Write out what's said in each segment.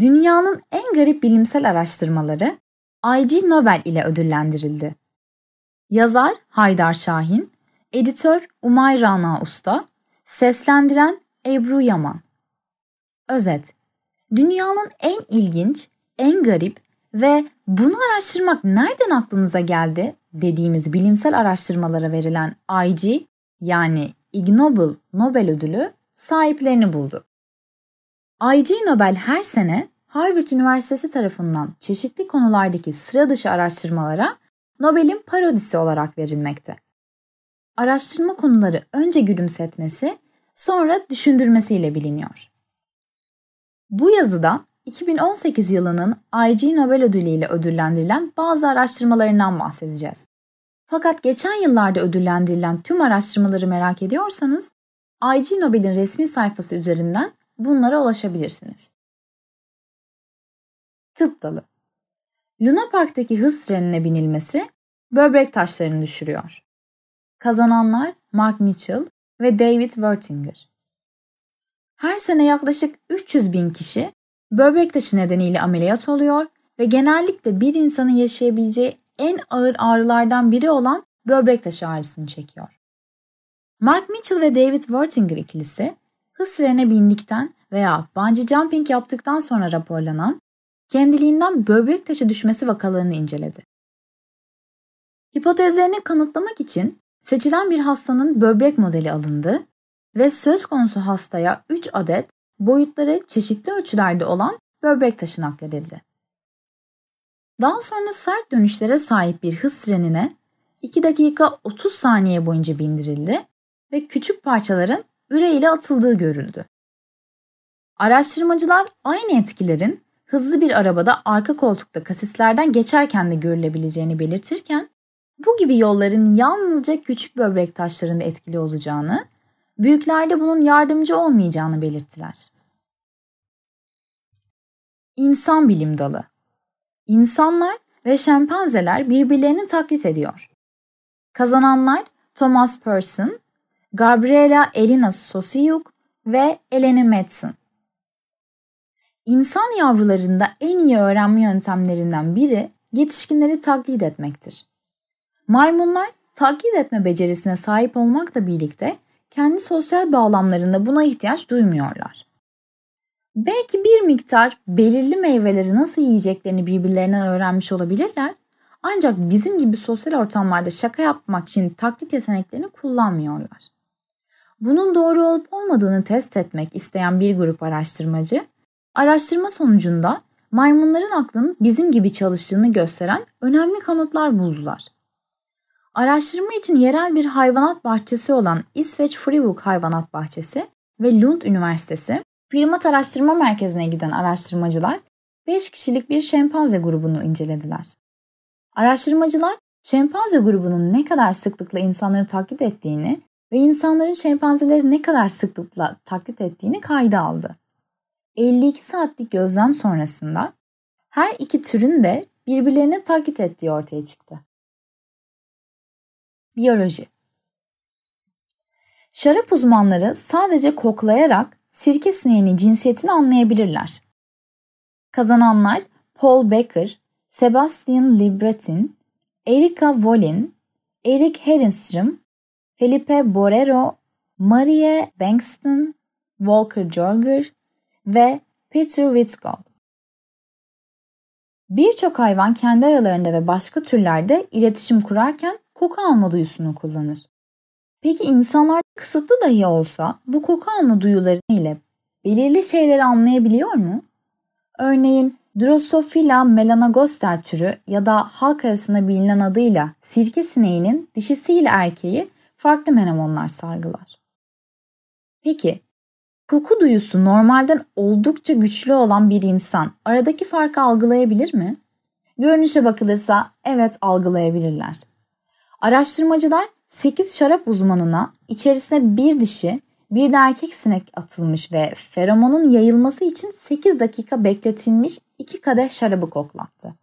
Dünyanın en garip bilimsel araştırmaları IG Nobel ile ödüllendirildi. Yazar Haydar Şahin, editör Umay Rana Usta, seslendiren Ebru Yaman. Özet Dünyanın en ilginç, en garip ve bunu araştırmak nereden aklınıza geldi dediğimiz bilimsel araştırmalara verilen IG yani Ig Nobel Nobel ödülü sahiplerini buldu. IG Nobel her sene Harvard Üniversitesi tarafından çeşitli konulardaki sıra dışı araştırmalara Nobel'in parodisi olarak verilmekte. Araştırma konuları önce gülümsetmesi, sonra düşündürmesiyle biliniyor. Bu yazıda 2018 yılının IG Nobel Ödülü ile ödüllendirilen bazı araştırmalarından bahsedeceğiz. Fakat geçen yıllarda ödüllendirilen tüm araştırmaları merak ediyorsanız IG Nobel'in resmi sayfası üzerinden bunlara ulaşabilirsiniz. Tıp dalı Luna Park'taki hız trenine binilmesi böbrek taşlarını düşürüyor. Kazananlar Mark Mitchell ve David Wertinger. Her sene yaklaşık 300 bin kişi böbrek taşı nedeniyle ameliyat oluyor ve genellikle bir insanın yaşayabileceği en ağır ağrılardan biri olan böbrek taşı ağrısını çekiyor. Mark Mitchell ve David Wertinger ikilisi hız trenine bindikten veya bungee jumping yaptıktan sonra raporlanan kendiliğinden böbrek taşı düşmesi vakalarını inceledi. Hipotezlerini kanıtlamak için seçilen bir hastanın böbrek modeli alındı ve söz konusu hastaya 3 adet boyutları çeşitli ölçülerde olan böbrek taşı nakledildi. Daha sonra sert dönüşlere sahip bir hız trenine 2 dakika 30 saniye boyunca bindirildi ve küçük parçaların üreyle atıldığı görüldü. Araştırmacılar aynı etkilerin hızlı bir arabada arka koltukta kasislerden geçerken de görülebileceğini belirtirken bu gibi yolların yalnızca küçük böbrek taşlarında etkili olacağını, büyüklerde bunun yardımcı olmayacağını belirttiler. İnsan bilim dalı İnsanlar ve şempanzeler birbirlerini taklit ediyor. Kazananlar Thomas Person, Gabriela Elina Sosiuk ve Eleni Madsen. İnsan yavrularında en iyi öğrenme yöntemlerinden biri yetişkinleri taklit etmektir. Maymunlar taklit etme becerisine sahip olmakla birlikte kendi sosyal bağlamlarında buna ihtiyaç duymuyorlar. Belki bir miktar belirli meyveleri nasıl yiyeceklerini birbirlerinden öğrenmiş olabilirler. Ancak bizim gibi sosyal ortamlarda şaka yapmak için taklit yeteneklerini kullanmıyorlar. Bunun doğru olup olmadığını test etmek isteyen bir grup araştırmacı, araştırma sonucunda maymunların aklının bizim gibi çalıştığını gösteren önemli kanıtlar buldular. Araştırma için yerel bir hayvanat bahçesi olan İsveç Fribourg Hayvanat Bahçesi ve Lund Üniversitesi Primat Araştırma Merkezi'ne giden araştırmacılar 5 kişilik bir şempanze grubunu incelediler. Araştırmacılar şempanze grubunun ne kadar sıklıkla insanları taklit ettiğini ve insanların şempanzeleri ne kadar sıklıkla taklit ettiğini kayda aldı. 52 saatlik gözlem sonrasında her iki türün de birbirlerini taklit ettiği ortaya çıktı. Biyoloji Şarap uzmanları sadece koklayarak sirke sineğinin cinsiyetini anlayabilirler. Kazananlar Paul Becker, Sebastian Libretin, Erika Volin, Eric Herenström, Felipe Borrero, Marie Bankston, Volker Jorger ve Peter Witzgold. Birçok hayvan kendi aralarında ve başka türlerde iletişim kurarken koku alma duyusunu kullanır. Peki insanlar kısıtlı dahi olsa bu koku alma duyuları ile belirli şeyleri anlayabiliyor mu? Örneğin Drosophila melanogaster türü ya da halk arasında bilinen adıyla sirke sineğinin dişisiyle erkeği farklı menemonlar sargılar. Peki koku duyusu normalden oldukça güçlü olan bir insan aradaki farkı algılayabilir mi? Görünüşe bakılırsa evet algılayabilirler. Araştırmacılar 8 şarap uzmanına içerisine bir dişi bir de erkek sinek atılmış ve feromonun yayılması için 8 dakika bekletilmiş iki kadeh şarabı koklattı.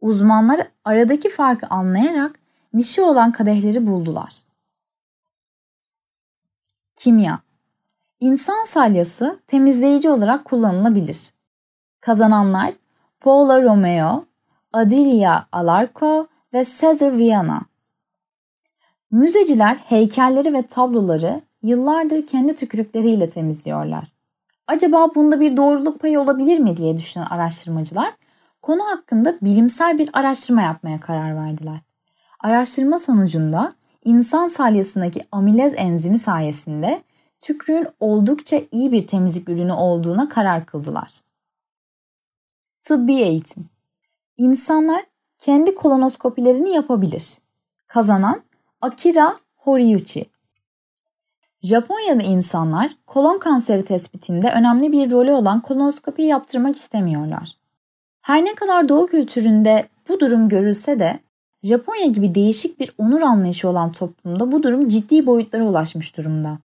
Uzmanlar aradaki farkı anlayarak dişi olan kadehleri buldular. Kimya İnsan salyası temizleyici olarak kullanılabilir. Kazananlar Paula Romeo, Adilia Alarco ve Cesar Viana. Müzeciler heykelleri ve tabloları yıllardır kendi tükürükleriyle temizliyorlar. Acaba bunda bir doğruluk payı olabilir mi diye düşünen araştırmacılar konu hakkında bilimsel bir araştırma yapmaya karar verdiler. Araştırma sonucunda insan salyasındaki amilez enzimi sayesinde tükrüğün oldukça iyi bir temizlik ürünü olduğuna karar kıldılar. Tıbbi eğitim İnsanlar kendi kolonoskopilerini yapabilir. Kazanan Akira Horiuchi. Japonya'da insanlar kolon kanseri tespitinde önemli bir rolü olan kolonoskopi yaptırmak istemiyorlar. Her ne kadar doğu kültüründe bu durum görülse de Japonya gibi değişik bir onur anlayışı olan toplumda bu durum ciddi boyutlara ulaşmış durumda.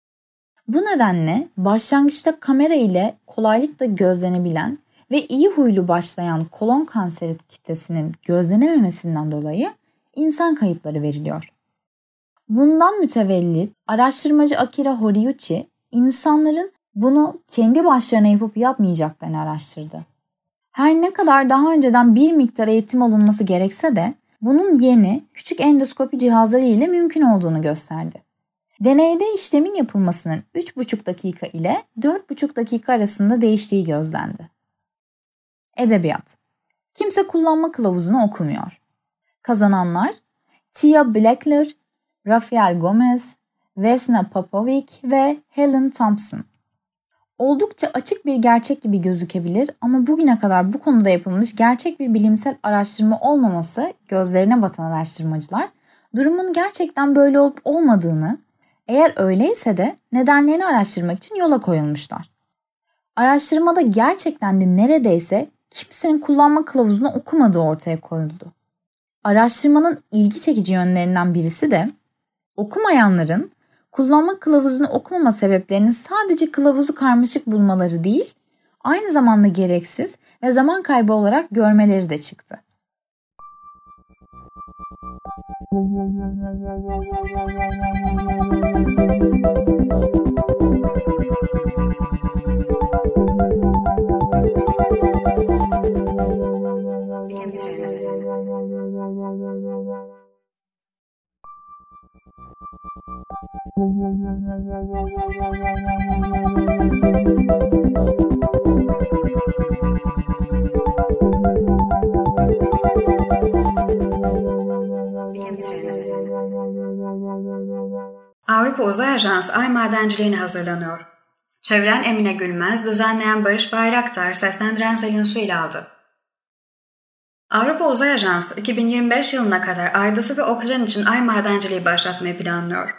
Bu nedenle başlangıçta kamera ile kolaylıkla gözlenebilen ve iyi huylu başlayan kolon kanseri kitlesinin gözlenememesinden dolayı insan kayıpları veriliyor. Bundan mütevellit araştırmacı Akira Horiuchi insanların bunu kendi başlarına yapıp yapmayacaklarını araştırdı. Her ne kadar daha önceden bir miktar eğitim alınması gerekse de bunun yeni küçük endoskopi cihazları ile mümkün olduğunu gösterdi. Deneyde işlemin yapılmasının 3,5 dakika ile 4,5 dakika arasında değiştiği gözlendi. Edebiyat Kimse kullanma kılavuzunu okumuyor. Kazananlar Tia Blackler, Rafael Gomez, Vesna Popovic ve Helen Thompson. Oldukça açık bir gerçek gibi gözükebilir ama bugüne kadar bu konuda yapılmış gerçek bir bilimsel araştırma olmaması gözlerine batan araştırmacılar durumun gerçekten böyle olup olmadığını, eğer öyleyse de nedenlerini araştırmak için yola koyulmuşlar. Araştırmada gerçekten de neredeyse kimsenin kullanma kılavuzunu okumadığı ortaya koyuldu. Araştırmanın ilgi çekici yönlerinden birisi de okumayanların kullanma kılavuzunu okumama sebeplerinin sadece kılavuzu karmaşık bulmaları değil, aynı zamanda gereksiz ve zaman kaybı olarak görmeleri de çıktı. Avrupa Uzay Ajansı ay madenciliğine hazırlanıyor. Çeviren Emine Gülmez, düzenleyen Barış Bayraktar, seslendiren Selin Su ile aldı. Avrupa Uzay Ajansı 2025 yılına kadar ayda su ve oksijen için ay madenciliği başlatmayı planlıyor.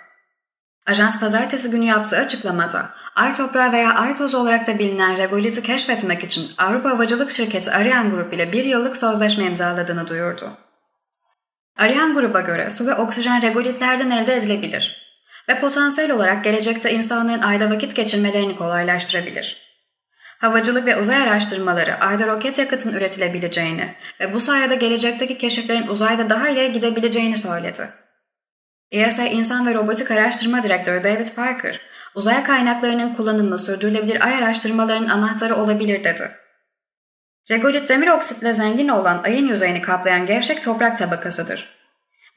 Ajans pazartesi günü yaptığı açıklamada, ay toprağı veya ay tozu olarak da bilinen regoliti keşfetmek için Avrupa Havacılık Şirketi Ariane Group ile bir yıllık sözleşme imzaladığını duyurdu. Ariane Group'a göre su ve oksijen regolitlerden elde edilebilir ve potansiyel olarak gelecekte insanların ayda vakit geçirmelerini kolaylaştırabilir. Havacılık ve uzay araştırmaları ayda roket yakıtın üretilebileceğini ve bu sayede gelecekteki keşiflerin uzayda daha ileri gidebileceğini söyledi. ESA İnsan ve Robotik Araştırma Direktörü David Parker, uzay kaynaklarının kullanımı sürdürülebilir ay araştırmalarının anahtarı olabilir dedi. Regolit demir oksitle zengin olan ayın yüzeyini kaplayan gevşek toprak tabakasıdır.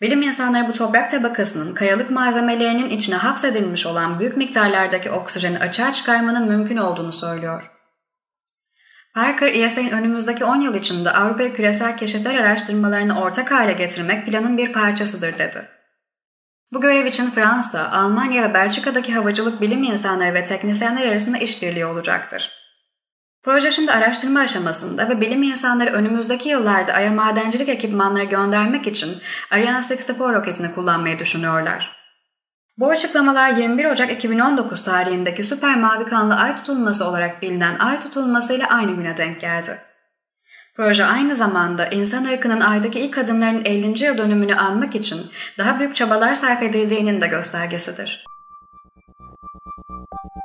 Bilim insanları bu toprak tabakasının kayalık malzemelerinin içine hapsedilmiş olan büyük miktarlardaki oksijeni açığa çıkarmanın mümkün olduğunu söylüyor. Parker, ESA'nın önümüzdeki 10 yıl içinde Avrupa küresel keşifler araştırmalarını ortak hale getirmek planın bir parçasıdır dedi. Bu görev için Fransa, Almanya ve Belçika'daki havacılık bilim insanları ve teknisyenler arasında işbirliği olacaktır. Proje şimdi araştırma aşamasında ve bilim insanları önümüzdeki yıllarda Ay'a madencilik ekipmanları göndermek için Ariane 64 roketini kullanmayı düşünüyorlar. Bu açıklamalar 21 Ocak 2019 tarihindeki süper mavi kanlı ay tutulması olarak bilinen ay tutulması ile aynı güne denk geldi. Proje aynı zamanda insan ırkının aydaki ilk adımlarının 50. yıl dönümünü anmak için daha büyük çabalar sarf edildiğinin de göstergesidir.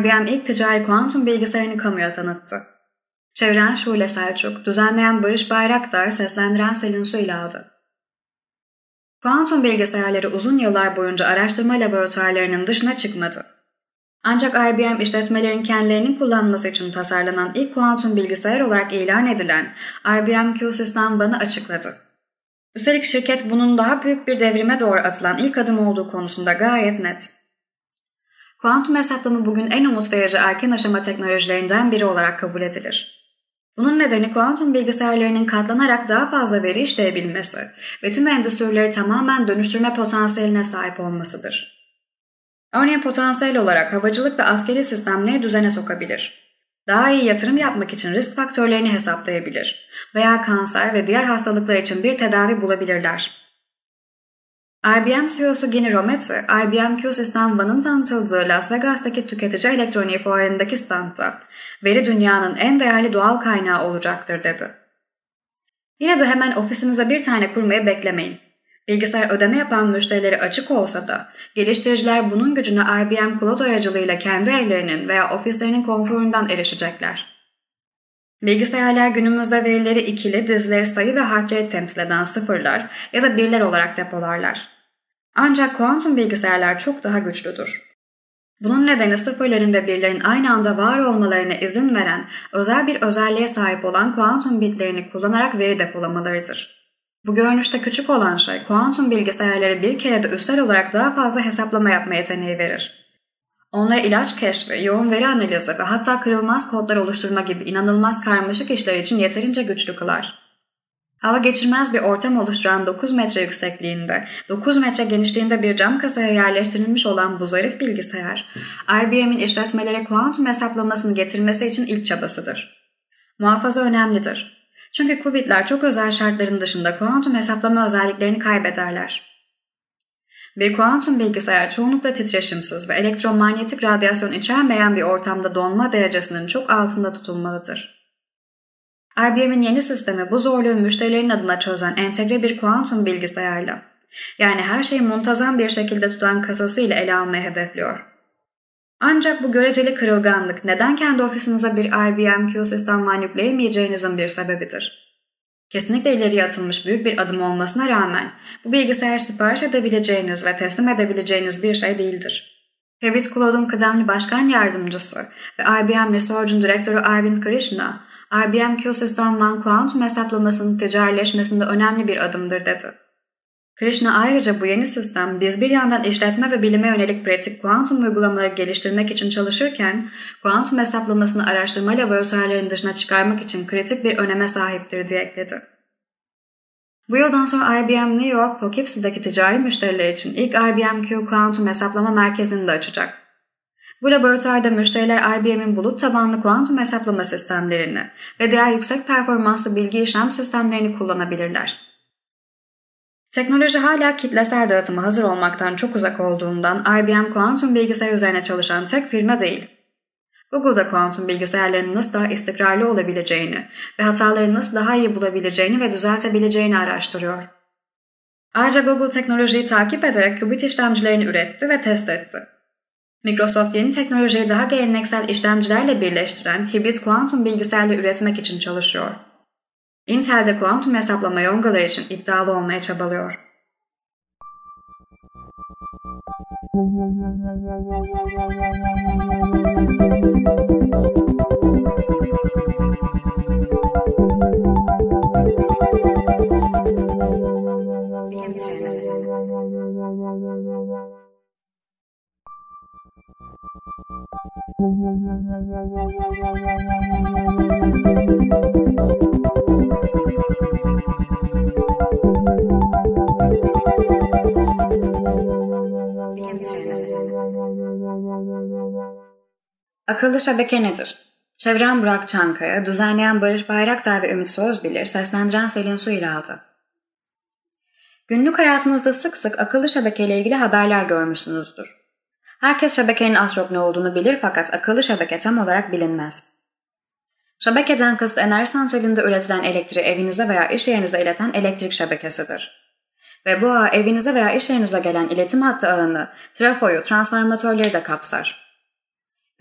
IBM ilk ticari kuantum bilgisayarını kamuya tanıttı. Çeviren Şule Selçuk, düzenleyen Barış Bayraktar, seslendiren Selin Su aldı. Kuantum bilgisayarları uzun yıllar boyunca araştırma laboratuvarlarının dışına çıkmadı. Ancak IBM işletmelerin kendilerinin kullanması için tasarlanan ilk kuantum bilgisayar olarak ilan edilen IBM Q System One'ı açıkladı. Üstelik şirket bunun daha büyük bir devrime doğru atılan ilk adım olduğu konusunda gayet net. Kuantum hesaplama bugün en umut verici erken aşama teknolojilerinden biri olarak kabul edilir. Bunun nedeni kuantum bilgisayarlarının katlanarak daha fazla veri işleyebilmesi ve tüm endüstrileri tamamen dönüştürme potansiyeline sahip olmasıdır. Örneğin potansiyel olarak havacılık ve askeri sistemleri düzene sokabilir. Daha iyi yatırım yapmak için risk faktörlerini hesaplayabilir veya kanser ve diğer hastalıklar için bir tedavi bulabilirler. IBM CEO'su Ginny Rometty, IBM Q System One'ın tanıtıldığı Las Vegas'taki tüketici elektroniği fuarındaki standta veri dünyanın en değerli doğal kaynağı olacaktır dedi. Yine de hemen ofisinize bir tane kurmayı beklemeyin. Bilgisayar ödeme yapan müşterileri açık olsa da geliştiriciler bunun gücünü IBM Cloud aracılığıyla kendi evlerinin veya ofislerinin konforundan erişecekler. Bilgisayarlar günümüzde verileri ikili, dizileri sayı ve harfleri temsil eden sıfırlar ya da birler olarak depolarlar. Ancak kuantum bilgisayarlar çok daha güçlüdür. Bunun nedeni sıfırların ve birlerin aynı anda var olmalarına izin veren özel bir özelliğe sahip olan kuantum bitlerini kullanarak veri depolamalarıdır. Bu görünüşte küçük olan şey kuantum bilgisayarları bir kere de üstel olarak daha fazla hesaplama yapma yeteneği verir. Onlara ilaç keşfi, yoğun veri analizi ve hatta kırılmaz kodlar oluşturma gibi inanılmaz karmaşık işler için yeterince güçlü kılar. Hava geçirmez bir ortam oluşturan 9 metre yüksekliğinde, 9 metre genişliğinde bir cam kasaya yerleştirilmiş olan bu zarif bilgisayar, IBM'in işletmelere kuantum hesaplamasını getirmesi için ilk çabasıdır. Muhafaza önemlidir. Çünkü kubitler çok özel şartların dışında kuantum hesaplama özelliklerini kaybederler. Bir kuantum bilgisayar çoğunlukla titreşimsiz ve elektromanyetik radyasyon içermeyen bir ortamda donma derecesinin çok altında tutulmalıdır. IBM'in yeni sistemi bu zorluğu müşterilerin adına çözen entegre bir kuantum bilgisayarla, yani her şeyi muntazam bir şekilde tutan kasasıyla ele almayı hedefliyor. Ancak bu göreceli kırılganlık neden kendi ofisinize bir IBM Q sistem var yükleyemeyeceğinizin bir sebebidir. Kesinlikle ileriye atılmış büyük bir adım olmasına rağmen bu bilgisayar sipariş edebileceğiniz ve teslim edebileceğiniz bir şey değildir. Hewitt Cloud'un kıdemli başkan yardımcısı ve IBM Research'un direktörü Arvind Krishna, IBM Q-System One kuantum hesaplamasının ticarileşmesinde önemli bir adımdır dedi. Krishna ayrıca bu yeni sistem biz bir yandan işletme ve bilime yönelik pratik kuantum uygulamaları geliştirmek için çalışırken kuantum hesaplamasını araştırma laboratuvarlarının dışına çıkarmak için kritik bir öneme sahiptir diye ekledi. Bu yıldan sonra IBM New York Poughkeepsie'deki ticari müşteriler için ilk IBM Q kuantum hesaplama merkezini de açacak. Bu laboratuvarda müşteriler IBM'in bulut tabanlı kuantum hesaplama sistemlerini ve diğer yüksek performanslı bilgi işlem sistemlerini kullanabilirler. Teknoloji hala kitlesel dağıtıma hazır olmaktan çok uzak olduğundan IBM kuantum bilgisayar üzerine çalışan tek firma değil. Google da kuantum bilgisayarların nasıl daha istikrarlı olabileceğini ve hataları nasıl daha iyi bulabileceğini ve düzeltebileceğini araştırıyor. Ayrıca Google teknolojiyi takip ederek qubit işlemcilerini üretti ve test etti. Microsoft yeni teknolojiyi daha geleneksel işlemcilerle birleştiren hibrit kuantum bilgisayarla üretmek için çalışıyor. Intel de kuantum hesaplama yongaları için iddialı olmaya çabalıyor. Bilim Akıllı şebeke nedir? Çevren Burak Çankaya, düzenleyen Barış Bayraktar ve Ümit Sözbilir, seslendiren Selin Su ile aldı. Günlük hayatınızda sık sık akıllı şebekeyle ilgili haberler görmüşsünüzdür. Herkes şebekenin az çok ne olduğunu bilir fakat akıllı şebeke tam olarak bilinmez. Şebekeden kasıt enerji santralinde üretilen elektriği evinize veya iş yerinize ileten elektrik şebekesidir. Ve bu ağ evinize veya iş yerinize gelen iletim hattı ağını, trafoyu, transformatörleri de kapsar.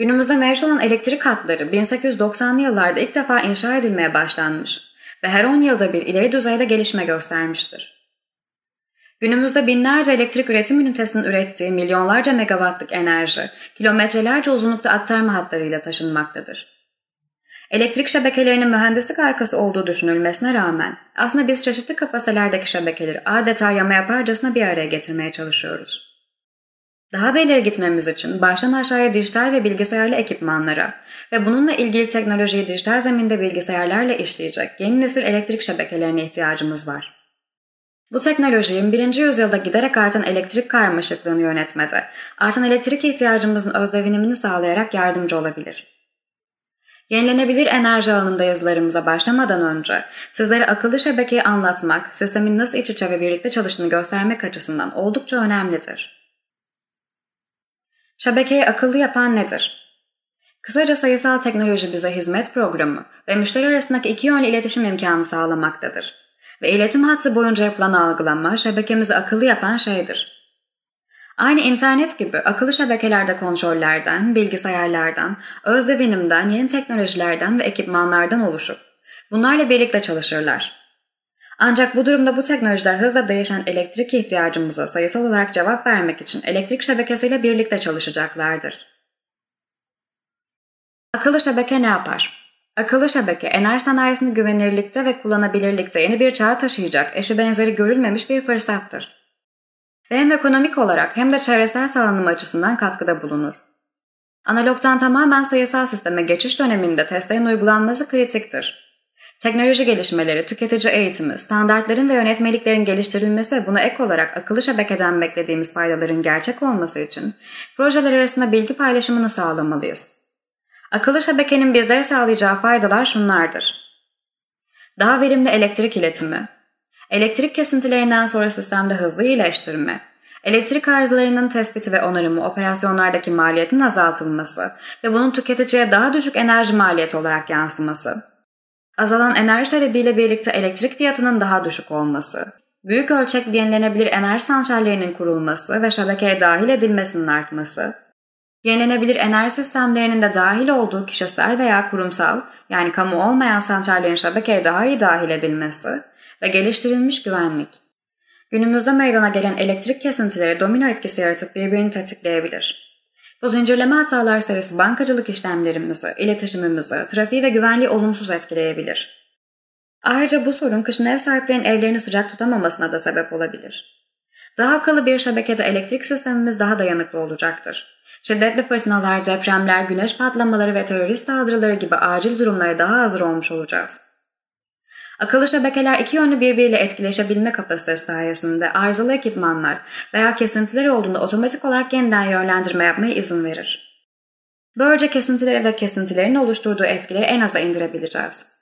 Günümüzde mevcut olan elektrik hatları 1890'lı yıllarda ilk defa inşa edilmeye başlanmış ve her 10 yılda bir ileri düzeyde gelişme göstermiştir. Günümüzde binlerce elektrik üretim ünitesinin ürettiği milyonlarca megawattlık enerji, kilometrelerce uzunlukta aktarma hatlarıyla taşınmaktadır. Elektrik şebekelerinin mühendislik arkası olduğu düşünülmesine rağmen aslında biz çeşitli kapasitelerdeki şebekeleri adeta yama yaparcasına bir araya getirmeye çalışıyoruz. Daha da ileri gitmemiz için baştan aşağıya dijital ve bilgisayarlı ekipmanlara ve bununla ilgili teknolojiyi dijital zeminde bilgisayarlarla işleyecek yeni nesil elektrik şebekelerine ihtiyacımız var. Bu teknoloji 21. yüzyılda giderek artan elektrik karmaşıklığını yönetmede, artan elektrik ihtiyacımızın özdevinimini sağlayarak yardımcı olabilir. Yenilenebilir enerji alanında yazılarımıza başlamadan önce sizlere akıllı şebekeyi anlatmak, sistemin nasıl iç içe ve birlikte çalıştığını göstermek açısından oldukça önemlidir. Şebekeyi akıllı yapan nedir? Kısaca sayısal teknoloji bize hizmet programı ve müşteri arasındaki iki yönlü iletişim imkanı sağlamaktadır. Ve iletim hattı boyunca yapılan algılanma şebekemizi akıllı yapan şeydir. Aynı internet gibi akıllı şebekelerde kontrollerden, bilgisayarlardan, öz devinimden, yeni teknolojilerden ve ekipmanlardan oluşup bunlarla birlikte çalışırlar. Ancak bu durumda bu teknolojiler hızla değişen elektrik ihtiyacımıza sayısal olarak cevap vermek için elektrik şebekesiyle birlikte çalışacaklardır. Akıllı şebeke ne yapar? Akıllı şebeke, enerji sanayisini güvenirlikte ve kullanabilirlikte yeni bir çağa taşıyacak, eşi benzeri görülmemiş bir fırsattır. Ve hem ekonomik olarak hem de çevresel sağlanım açısından katkıda bulunur. Analogtan tamamen sayısal sisteme geçiş döneminde testlerin uygulanması kritiktir. Teknoloji gelişmeleri, tüketici eğitimi, standartların ve yönetmeliklerin geliştirilmesi buna ek olarak akıllı şebekeden beklediğimiz faydaların gerçek olması için projeler arasında bilgi paylaşımını sağlamalıyız. Akıllı şebekenin bizlere sağlayacağı faydalar şunlardır. Daha verimli elektrik iletimi, elektrik kesintilerinden sonra sistemde hızlı iyileştirme, elektrik arızalarının tespiti ve onarımı operasyonlardaki maliyetin azaltılması ve bunun tüketiciye daha düşük enerji maliyeti olarak yansıması, azalan enerji talebiyle birlikte elektrik fiyatının daha düşük olması, büyük ölçekli yenilenebilir enerji santrallerinin kurulması ve şebekeye dahil edilmesinin artması, yenilenebilir enerji sistemlerinin de dahil olduğu kişisel veya kurumsal yani kamu olmayan santrallerin şebekeye daha iyi dahil edilmesi ve geliştirilmiş güvenlik. Günümüzde meydana gelen elektrik kesintileri domino etkisi yaratıp birbirini tetikleyebilir. Bu zincirleme hatalar serisi bankacılık işlemlerimizi, iletişimimizi, trafiği ve güvenliği olumsuz etkileyebilir. Ayrıca bu sorun kışın ev sahiplerinin evlerini sıcak tutamamasına da sebep olabilir. Daha akıllı bir şebekede elektrik sistemimiz daha dayanıklı olacaktır. Şiddetli fırtınalar, depremler, güneş patlamaları ve terörist saldırıları gibi acil durumlara daha hazır olmuş olacağız. Akıllı şebekeler iki yönlü birbiriyle etkileşebilme kapasitesi sayesinde arızalı ekipmanlar veya kesintiler olduğunda otomatik olarak yeniden yönlendirme yapmaya izin verir. Böylece kesintileri ve kesintilerin oluşturduğu etkileri en aza indirebileceğiz.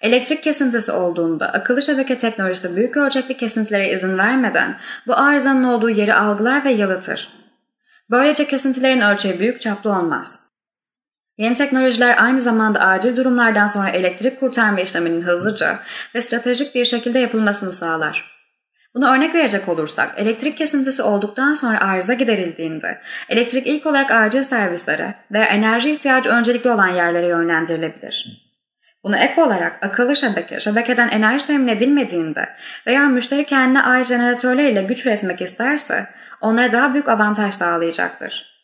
Elektrik kesintisi olduğunda akıllı şebeke teknolojisi büyük ölçekli kesintilere izin vermeden bu arızanın olduğu yeri algılar ve yalıtır. Böylece kesintilerin ölçeği büyük çaplı olmaz. Yeni teknolojiler aynı zamanda acil durumlardan sonra elektrik kurtarma işleminin hızlıca ve stratejik bir şekilde yapılmasını sağlar. Bunu örnek verecek olursak, elektrik kesintisi olduktan sonra arıza giderildiğinde, elektrik ilk olarak acil servislere veya enerji ihtiyacı öncelikli olan yerlere yönlendirilebilir. Buna ek olarak akıllı şebeke, şebekeden enerji temin edilmediğinde veya müşteri kendine ait jeneratörleriyle güç üretmek isterse, onlara daha büyük avantaj sağlayacaktır.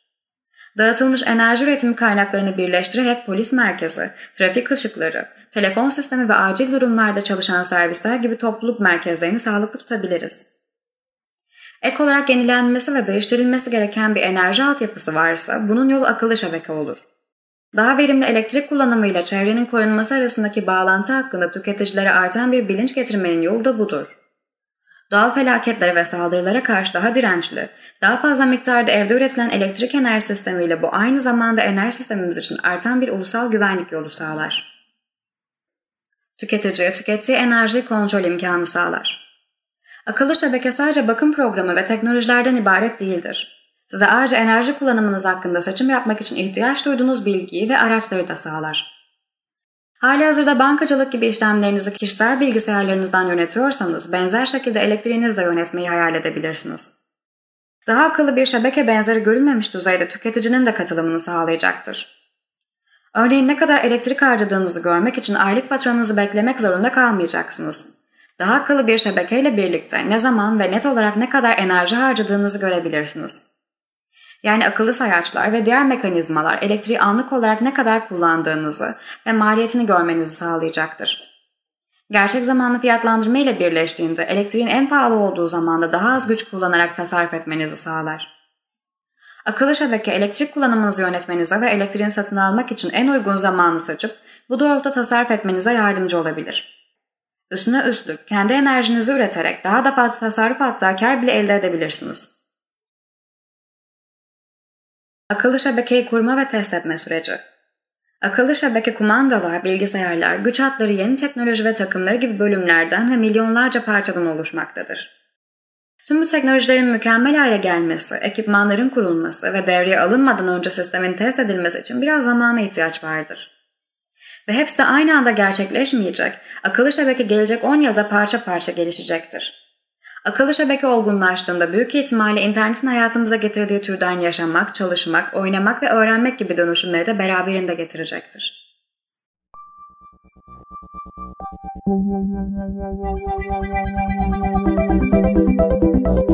Dağıtılmış enerji üretimi kaynaklarını birleştirerek polis merkezi, trafik ışıkları, telefon sistemi ve acil durumlarda çalışan servisler gibi topluluk merkezlerini sağlıklı tutabiliriz. Ek olarak yenilenmesi ve değiştirilmesi gereken bir enerji altyapısı varsa bunun yolu akıllı şebeke olur. Daha verimli elektrik kullanımıyla çevrenin korunması arasındaki bağlantı hakkında tüketicilere artan bir bilinç getirmenin yolu da budur. Doğal felaketlere ve saldırılara karşı daha dirençli, daha fazla miktarda evde üretilen elektrik enerji sistemiyle bu aynı zamanda enerji sistemimiz için artan bir ulusal güvenlik yolu sağlar. Tüketiciye tükettiği enerji kontrol imkanı sağlar. Akıllı şebeke sadece bakım programı ve teknolojilerden ibaret değildir. Size ayrıca enerji kullanımınız hakkında seçim yapmak için ihtiyaç duyduğunuz bilgiyi ve araçları da sağlar. Hali hazırda bankacılık gibi işlemlerinizi kişisel bilgisayarlarınızdan yönetiyorsanız benzer şekilde elektriğinizle yönetmeyi hayal edebilirsiniz. Daha akıllı bir şebeke benzeri görülmemiş düzeyde tüketicinin de katılımını sağlayacaktır. Örneğin ne kadar elektrik harcadığınızı görmek için aylık faturanızı beklemek zorunda kalmayacaksınız. Daha akıllı bir şebekeyle birlikte ne zaman ve net olarak ne kadar enerji harcadığınızı görebilirsiniz. Yani akıllı sayaçlar ve diğer mekanizmalar elektriği anlık olarak ne kadar kullandığınızı ve maliyetini görmenizi sağlayacaktır. Gerçek zamanlı fiyatlandırma ile birleştiğinde elektriğin en pahalı olduğu zamanda daha az güç kullanarak tasarruf etmenizi sağlar. Akıllı şebeke elektrik kullanımınızı yönetmenize ve elektriğin satın almak için en uygun zamanı seçip bu doğrultuda tasarruf etmenize yardımcı olabilir. Üstüne üstlük kendi enerjinizi üreterek daha da fazla tasarruf hatta kar bile elde edebilirsiniz. Akıllı şebekeyi kurma ve test etme süreci Akıllı şebeke kumandalar, bilgisayarlar, güç hatları, yeni teknoloji ve takımları gibi bölümlerden ve milyonlarca parçadan oluşmaktadır. Tüm bu teknolojilerin mükemmel hale gelmesi, ekipmanların kurulması ve devreye alınmadan önce sistemin test edilmesi için biraz zamana ihtiyaç vardır. Ve hepsi de aynı anda gerçekleşmeyecek, akıllı şebeke gelecek 10 yılda parça parça gelişecektir. Akıllı şebeke olgunlaştığında büyük ihtimalle internetin hayatımıza getirdiği türden yaşamak, çalışmak, oynamak ve öğrenmek gibi dönüşümleri de beraberinde getirecektir. Bilim